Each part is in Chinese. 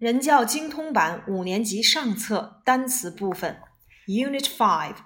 人教精通版五年级上册单词部分，Unit Five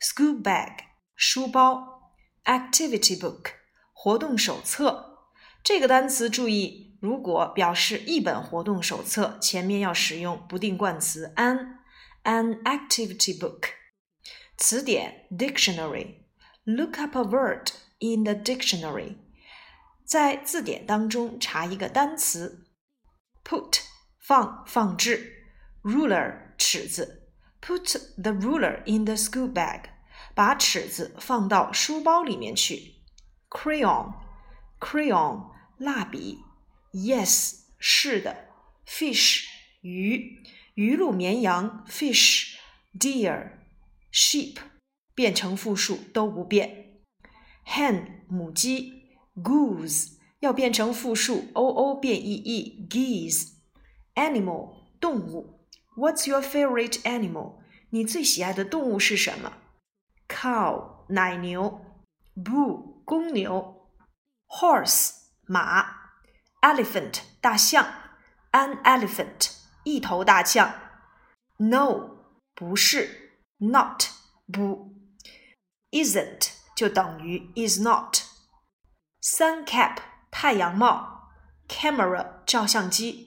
School Bag 书包，Activity Book 活动手册。这个单词注意，如果表示一本活动手册，前面要使用不定冠词 an，an activity book。词典 Dictionary，look up a word in the dictionary，在字典当中查一个单词，put。放放置，ruler 尺子，put the ruler in the school bag，把尺子放到书包里面去。crayon crayon 蜡笔，yes 是的，fish 鱼，鱼鹿绵羊 fish deer sheep 变成复数都不变。hen 母鸡，goose 要变成复数，o o 变 e e geese。 Animal 动物，What's your favorite animal？你最喜爱的动物是什么？Cow 奶牛，Bull 公牛，Horse 马，Elephant 大象，An elephant 一头大象。No 不是，Not 不，Isn't 就等于 is not。Sun cap 太阳帽，Camera 照相机。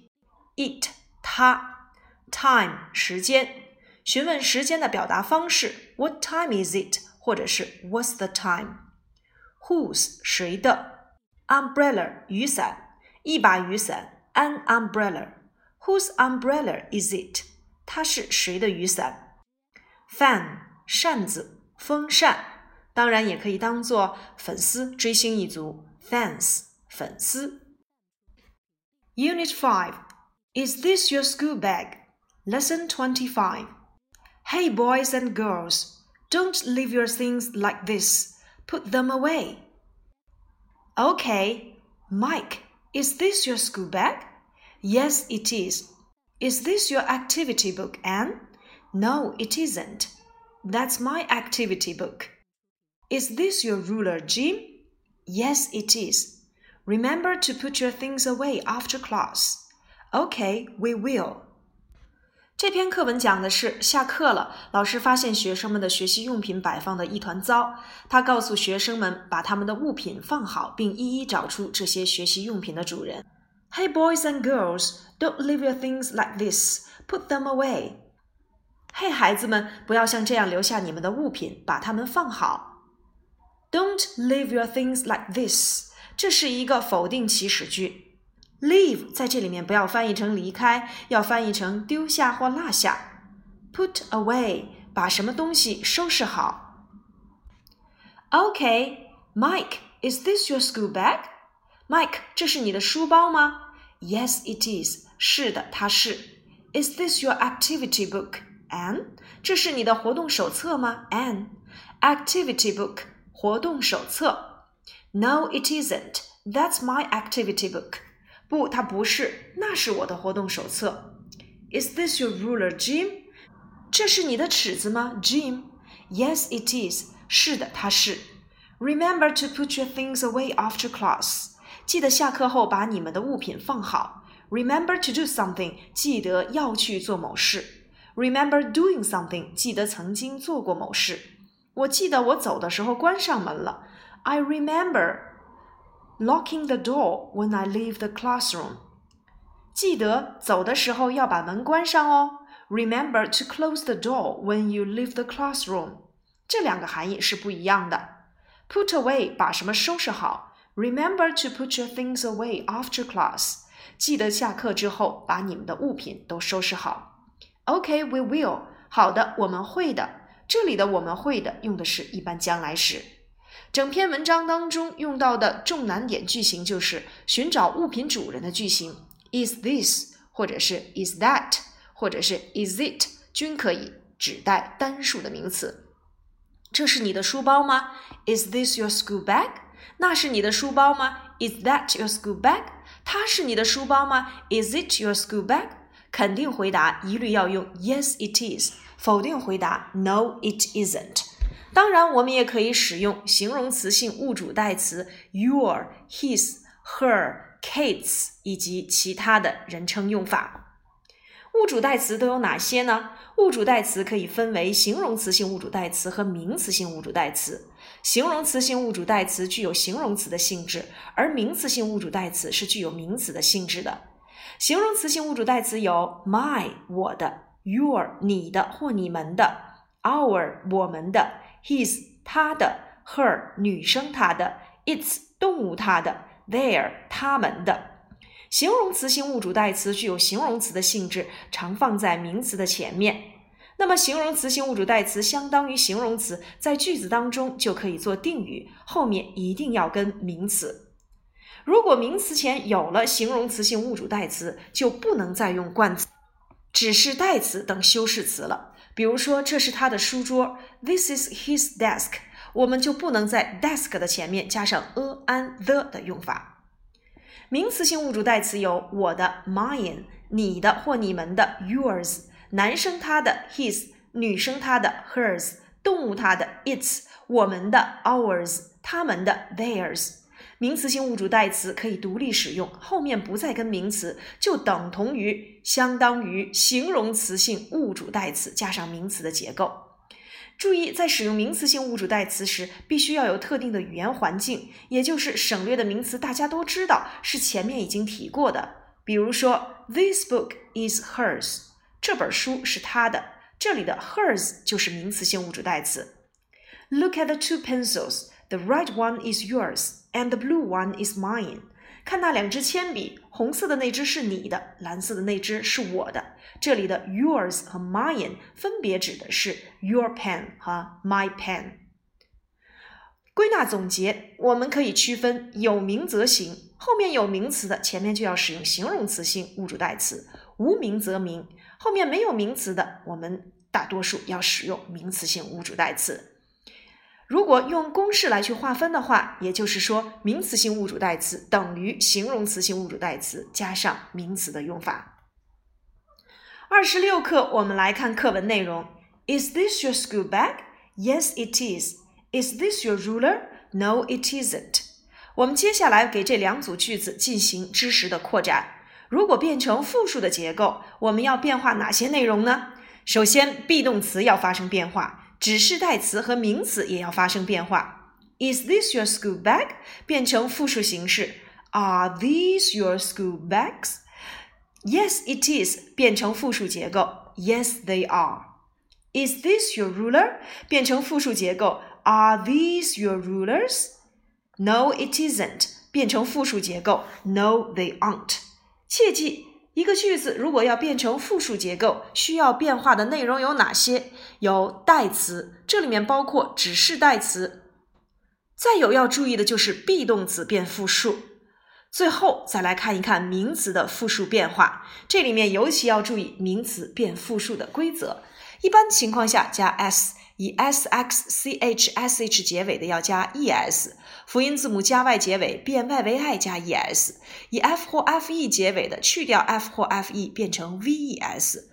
It 它，time 时间，询问时间的表达方式，What time is it？或者是 What's the time？Whose 谁的？Umbrella 雨伞，一把雨伞，An umbrella。Whose umbrella is it？它是谁的雨伞？Fan 扇子，风扇，当然也可以当做粉丝，追星一族，Fans 粉丝。Unit Five。Is this your school bag? Lesson 25. Hey, boys and girls, don't leave your things like this. Put them away. Okay, Mike, is this your school bag? Yes, it is. Is this your activity book, Anne? No, it isn't. That's my activity book. Is this your ruler, Jim? Yes, it is. Remember to put your things away after class. Okay, we will. 这篇课文讲的是下课了，老师发现学生们的学习用品摆放的一团糟，他告诉学生们把他们的物品放好，并一一找出这些学习用品的主人。Hey, boys and girls, don't leave your things like this. Put them away. 嘿，孩子们，不要像这样留下你们的物品，把它们放好。Don't leave your things like this. 这是一个否定祈使句。Leave 在这里面不要翻译成离开，要翻译成丢下或落下。Put away 把什么东西收拾好。Okay, Mike, is this your school bag? Mike，这是你的书包吗？Yes, it is. 是的，它是。Is this your activity book, Anne? 这是你的活动手册吗，Anne? Activity book 活动手册。No, it isn't. That's my activity book. 不，它不是，那是我的活动手册。Is this your ruler, Jim？这是你的尺子吗，Jim？Yes, it is。是的，它是。Remember to put your things away after class。记得下课后把你们的物品放好。Remember to do something，记得要去做某事。Remember doing something，记得曾经做过某事。我记得我走的时候关上门了。I remember locking the door when I leave the classroom。记得走的时候要把门关上哦。Remember to close the door when you leave the classroom。这两个含义是不一样的。Put away 把什么收拾好。Remember to put your things away after class。记得下课之后把你们的物品都收拾好。Okay, we will。好的，我们会的。这里的我们会的用的是一般将来时。 整篇文章当中用到的重难点句型就是寻找物品主人的句型，is this 或者是 is that 或者是 is it 均可以指代单数的名词。这是你的书包吗？Is this your school bag？那是你的书包吗？Is that your school bag？它是你的书包吗？Is it your school bag？肯定回答一律要用 Yes, it is。否定回答 No, it isn't。当然，我们也可以使用形容词性物主代词 your、his、her、Kate's 以及其他的人称用法。物主代词都有哪些呢？物主代词可以分为形容词性物主代词和名词性物主代词。形容词性物主代词具有形容词的性质，而名词性物主代词是具有名词的性质的。形容词性物主代词有 my 我的，your 你的或你们的，our 我们的，his 他的，her 女生她的，its 动物它的，their 他们的。形容词性物主代词具有形容词的性质，常放在名词的前面。那么，形容词性物主代词相当于形容词，在句子当中就可以做定语，后面一定要跟名词。如果名词前有了形容词性物主代词，就不能再用冠词、指示代词等修饰词了。比如说，这是他的书桌，This is his desk，我们就不能在 desk 的前面加上 a、an、the 的用法。名词性物主代词有我的 mine，你的或你们的 yours，男生他的 his，女生他的 hers，动物它的 its，我们的 ours，他们的 theirs。名词性物主代词可以独立使用，后面不再跟名词，就等同于相当于形容词性物主代词加上名词的结构。注意，在使用名词性物主代词时，必须要有特定的语言环境，也就是省略的名词大家都知道，是前面已经提过的。比如说，This book is hers，这本书是她的，这里的 hers 就是名词性物主代词。Look at the two pencils. The red one is yours，and the blue one is mine。看那两支铅笔，红色的那支是你的，蓝色的那支是我的。这里的 yours 和 mine 分别指的是 your pen 和 my pen。归纳总结，我们可以区分有名则行，后面有名词的前面就要使用形容词性物主代词；无名则名，后面没有名词的，我们大多数要使用名词性物主代词。如果用公式来去划分的话，也就是说，名词性物主代词等于形容词性物主代词加上名词的用法。二十六课，我们来看课文内容。Is this your school bag? Yes, it is. Is this your ruler? No, it isn't. 我们接下来给这两组句子进行知识的扩展。如果变成复数的结构，我们要变化哪些内容呢？首先，be 动词要发生变化。指示代词和名词也要发生变化。Is this your school bag？变成复数形式。Are these your school bags？Yes, it is。变成复数结构。Yes, they are。Is this your ruler？变成复数结构。Are these your rulers？No, it isn't。变成复数结构。No, they aren't。切记。 一个句子如果要变成复数结构，需要变化的内容有哪些？有代词，这里面包括指示代词。再有要注意的就是 be 动词变复数。最后再来看一看名词的复数变化，这里面尤其要注意名词变复数的规则。一般情况下加 s。以 s x c h s h 结尾的要加 e s，辅音字母加 y 结尾变 y 为 i 加 e s，以 f 或 f e 结尾的去掉 f 或 f e 变成 v e s，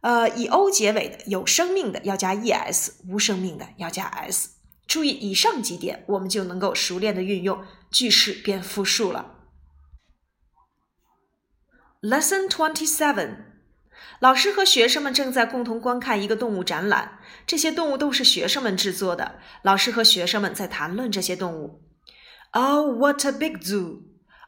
呃，以 o 结尾的有生命的要加 e s，无生命的要加 s。注意以上几点，我们就能够熟练的运用句式变复数了。Lesson twenty seven。老师和学生们正在共同观看一个动物展览，这些动物都是学生们制作的。老师和学生们在谈论这些动物。Oh, what a big zoo！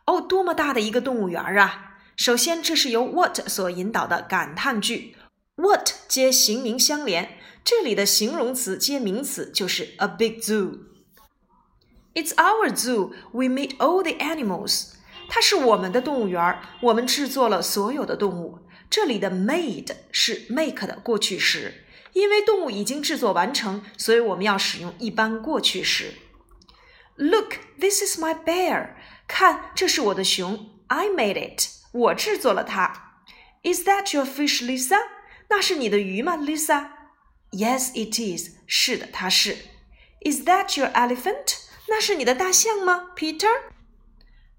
哦，多么大的一个动物园啊！首先，这是由 what 所引导的感叹句，what 接形名相连，这里的形容词接名词就是 a big zoo。It's our zoo. We meet all the animals. 它是我们的动物园，我们制作了所有的动物。这里的 made 是 make 的过去时，因为动物已经制作完成，所以我们要使用一般过去时。Look, this is my bear. 看，这是我的熊。I made it. 我制作了它。Is that your fish, Lisa? 那是你的鱼吗，Lisa? Yes, it is. 是的，它是。Is that your elephant? 那是你的大象吗，Peter?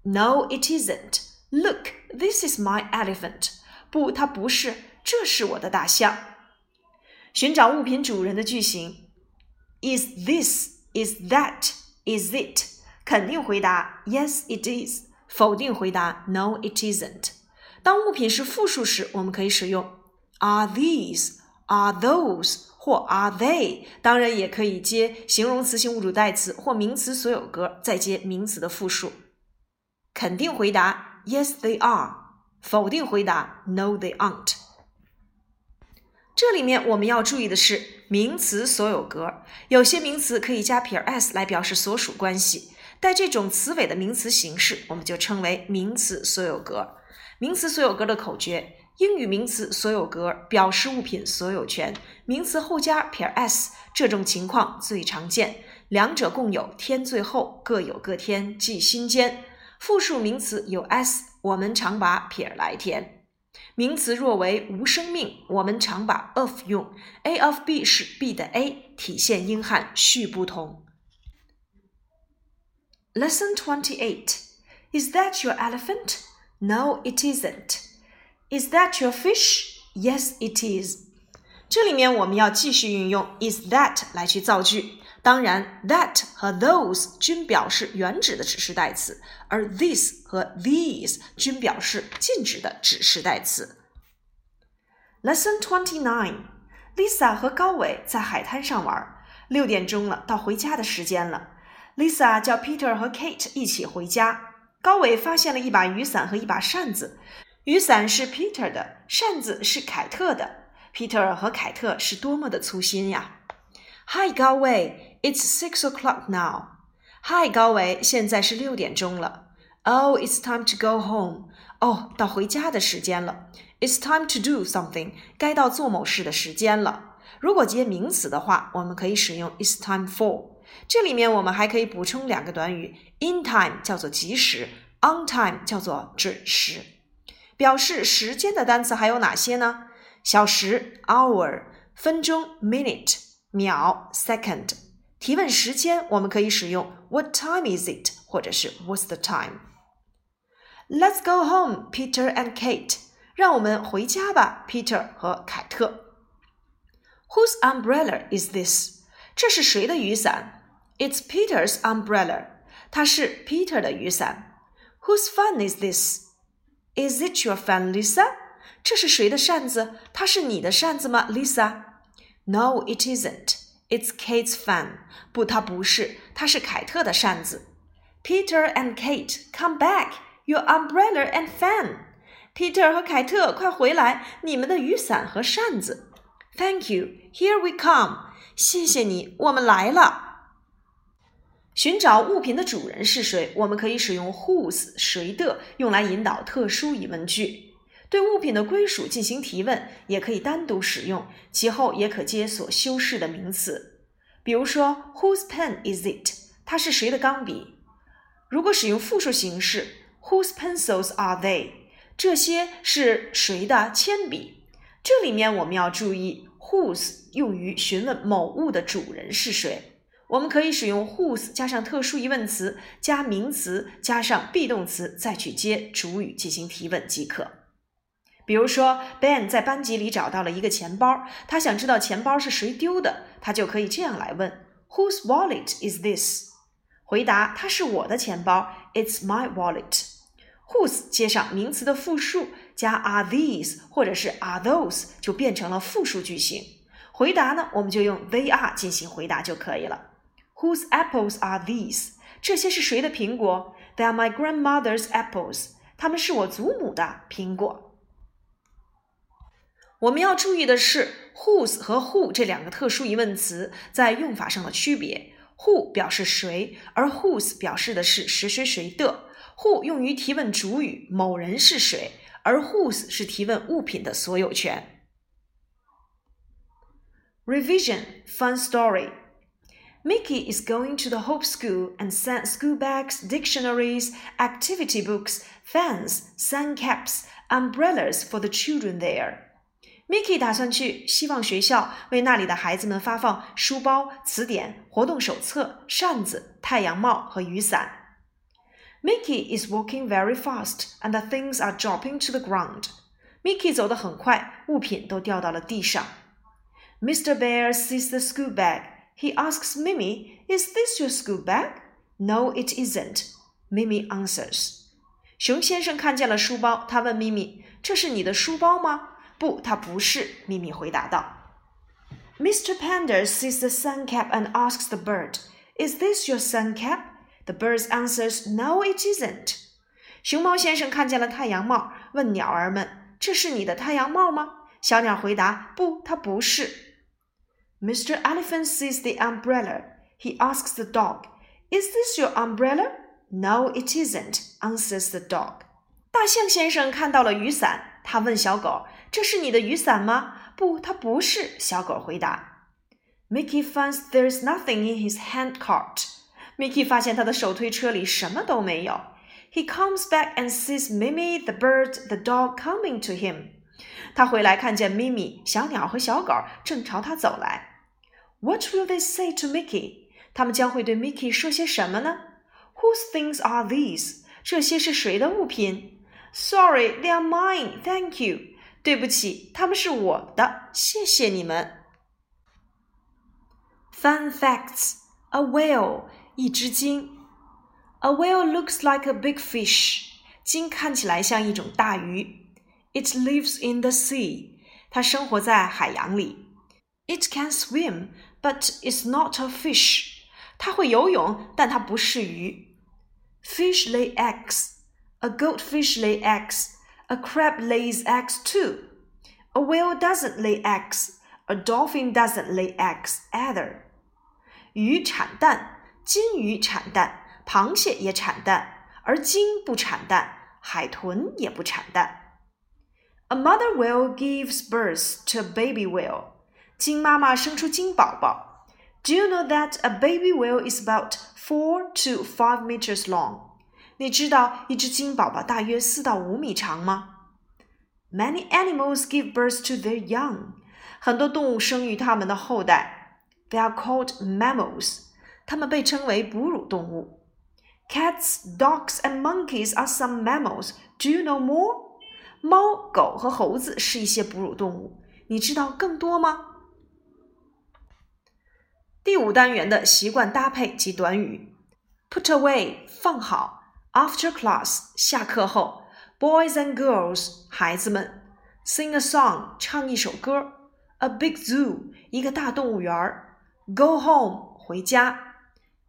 No, it isn't. Look, this is my elephant. 不，它不是，这是我的大象。寻找物品主人的句型：Is this? Is that? Is it? 肯定回答：Yes, it is。否定回答：No, it isn't。当物品是复数时，我们可以使用 Are these? Are those? 或 Are they? 当然也可以接形容词性物主代词或名词所有格，再接名词的复数。肯定回答 Yes, they are。否定回答 No, they aren't。这里面我们要注意的是名词所有格，有些名词可以加撇 s 来表示所属关系，带这种词尾的名词形式，我们就称为名词所有格。名词所有格的口诀：英语名词所有格表示物品所有权，名词后加撇 s，这种情况最常见，两者共有添最后，各有各添，即心间。复数名词有 s，我们常把撇来填。名词若为无生命，我们常把 of 用。a of b 是 b 的 a，体现英汉序不同。Lesson twenty eight. Is that your elephant? No, it isn't. Is that your fish? Yes, it is. 这里面我们要继续运用 is that 来去造句。当然，that 和 those 均表示原指的指示代词，而 this 和 these 均表示禁止的指示代词。Lesson twenty nine. Lisa 和高伟在海滩上玩。六点钟了，到回家的时间了。Lisa 叫 Peter 和 Kate 一起回家。高伟发现了一把雨伞和一把扇子。雨伞是 Peter 的，扇子是凯特的。Peter 和凯特是多么的粗心呀！Hi，高伟。It's six o'clock now. Hi，高维，现在是六点钟了。Oh, it's time to go home. 哦，到回家的时间了。It's time to do something. 该到做某事的时间了。如果接名词的话，我们可以使用 It's time for。这里面我们还可以补充两个短语：in time 叫做及时，on time 叫做准时。表示时间的单词还有哪些呢？小时 hour，分钟 minute，秒 second。提问时间，我们可以使用 What time is it？或者是 What's the time? Let's go home, Peter and Kate. 让我们回家吧，Peter 和凯特。Whose umbrella is this？这是谁的雨伞？It's Peter's umbrella. 它是 Peter 的雨伞。Whose fan is this？Is it your fan, Lisa？这是谁的扇子？它是你的扇子吗，Lisa？No, it isn't. It's Kate's fan. 不，它不是，它是凯特的扇子。Peter and Kate, come back! Your umbrella and fan. Peter 和凯特，快回来！你们的雨伞和扇子。Thank you. Here we come. 谢谢你，我们来了。寻找物品的主人是谁？我们可以使用 whose 谁的，用来引导特殊疑问句。对物品的归属进行提问，也可以单独使用，其后也可接所修饰的名词。比如说，Whose pen is it？它是谁的钢笔？如果使用复数形式，Whose pencils are they？这些是谁的铅笔？这里面我们要注意，Whose 用于询问某物的主人是谁。我们可以使用 Whose 加上特殊疑问词，加名词，加上 be 动词，再去接主语进行提问即可。比如说，Ben 在班级里找到了一个钱包，他想知道钱包是谁丢的，他就可以这样来问：Whose wallet is this？回答：它是我的钱包，It's my wallet。Whose 接上名词的复数，加 Are these 或者是 Are those，就变成了复数句型。回答呢，我们就用 They are 进行回答就可以了。Whose apples are these？这些是谁的苹果？They are my grandmother's apples。它们是我祖母的苹果。我们要注意的是，whose 和 who 这两个特殊疑问词在用法上的区别。who 表示谁，而 whose 表示的是谁谁谁的。who 用于提问主语某人是谁，而 whose 是提问物品的所有权。Revision fun story. Mickey is going to the Hope School and sent school bags, dictionaries, activity books, fans, sun caps, umbrellas for the children there. Mickey 打算去希望学校为那里的孩子们发放书包、词典、活动手册、扇子、太阳帽和雨伞。Mickey is walking very fast, and the things are dropping to the ground. Mickey 走得很快，物品都掉到了地上。Mr. Bear sees the school bag. He asks Mimi, "Is this your school bag?" "No, it isn't." Mimi answers. 熊先生看见了书包，他问咪咪：“这是你的书包吗？不，它不是。咪咪回答道。Mr. Panda sees the sun cap and asks the bird, "Is this your sun cap?" The bird answers, "No, it isn't." 熊猫先生看见了太阳帽，问鸟儿们：“这是你的太阳帽吗？”小鸟回答：“不，它不是。” Mr. Elephant sees the umbrella. He asks the dog, "Is this your umbrella?" "No, it isn't," answers the dog. 大象先生看到了雨伞， 他问小狗：“这是你的雨伞吗？”“不，它不是。”小狗回答。Mickey finds there's nothing in his hand cart. Mickey 发现他的手推车里什么都没有。He comes back and sees Mimi, the bird, the dog coming to him. 他回来看见 Mimi、小鸟和小狗正朝他走来。What will they say to Mickey？他们将会对 Mickey 说些什么呢？Whose things are these？这些是谁的物品 ？Sorry, they are mine. Thank you. 对不起，他们是我的，谢谢你们。Fun facts: A whale，一只鲸。A whale looks like a big fish. 鲸看起来像一种大鱼。It lives in the sea. 它生活在海洋里。It can swim, but it's not a fish. 它会游泳，但它不是鱼。Fish lay eggs. A goldfish lay eggs. A crab lays eggs too. A whale doesn't lay eggs. A dolphin doesn't lay eggs either. 鱼产蛋，金鱼产蛋。螃蟹也产蛋，而鲸不产蛋，海豚也不产蛋。A mother whale gives birth to a baby whale。鲸妈妈生出鲸宝宝。Do you know that a baby whale is about four to five meters long？ 你知道一只鲸宝宝大约四到五米长吗？Many animals give birth to their young。很多动物生育它们的后代。They are called mammals。它们被称为哺乳动物。Cats, dogs, and monkeys are some mammals. Do you know more? 猫、狗和猴子是一些哺乳动物，你知道更多吗？第五单元的习惯搭配及短语：put away 放好 ，after class 下课后，boys and girls 孩子们，sing a song 唱一首歌，a big zoo 一个大动物园儿，go home 回家，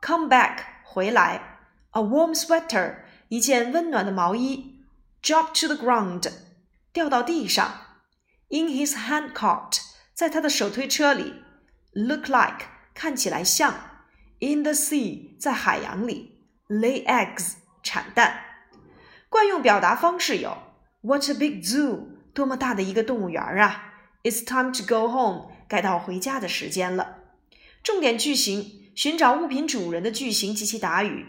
come back 回来。A warm sweater，一件温暖的毛衣。Drop to the ground，掉到地上。In his handcart，在他的手推车里。Look like，看起来像。In the sea，在海洋里。Lay eggs， 产蛋。惯用表达方式有：What a big zoo！多么大的一个动物园啊！It's time to go home，该到回家的时间了。重点句型：寻找物品主人的句型及其答语。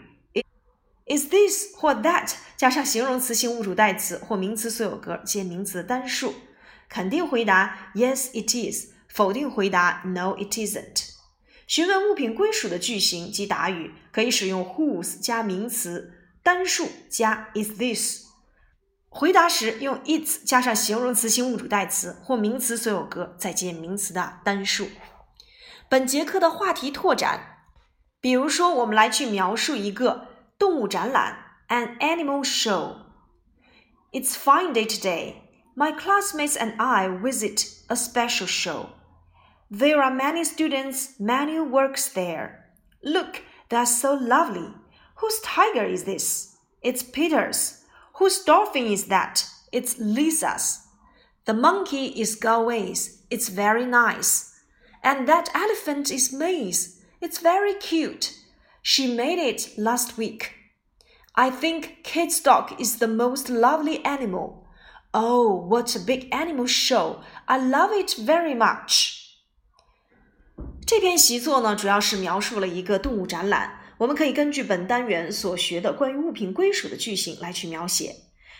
Is this 或 that 加上形容词性物主代词或名词所有格接名词单数，肯定回答 Yes, it is。否定回答 No, it isn't。询问物品归属的句型及答语可以使用 whose 加名词单数加 is this。回答时用 its 加上形容词性物主代词或名词所有格再接名词的单数。本节课的话题拓展，比如说，我们来去描述一个。动物展览，an animal show. It's fine day today. My classmates and I visit a special show. There are many students, many works there. Look, that's so lovely. Whose tiger is this? It's Peter's. Whose dolphin is that? It's Lisa's. The monkey is Galway's. It's very nice. And that elephant is May's. It's very cute. She made it last week. I think Kate's dog is the most lovely animal. Oh, what a big animal show! I love it very much. 这篇习作呢，主要是描述了一个动物展览。 我们可以根据本单元所学的关于物品归属的句型来去描写。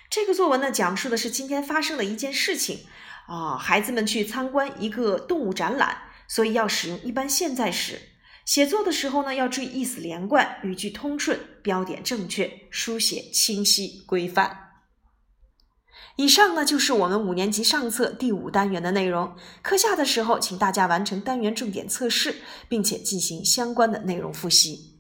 这个作文呢，讲述的是今天发生的一件事情啊，孩子们去参观一个动物展览，所以要使用一般现在时。写作的时候呢，要注意意思连贯、语句通顺、标点正确、书写清晰规范。以上呢就是我们五年级上册第五单元的内容。课下的时候，请大家完成单元重点测试，并且进行相关的内容复习。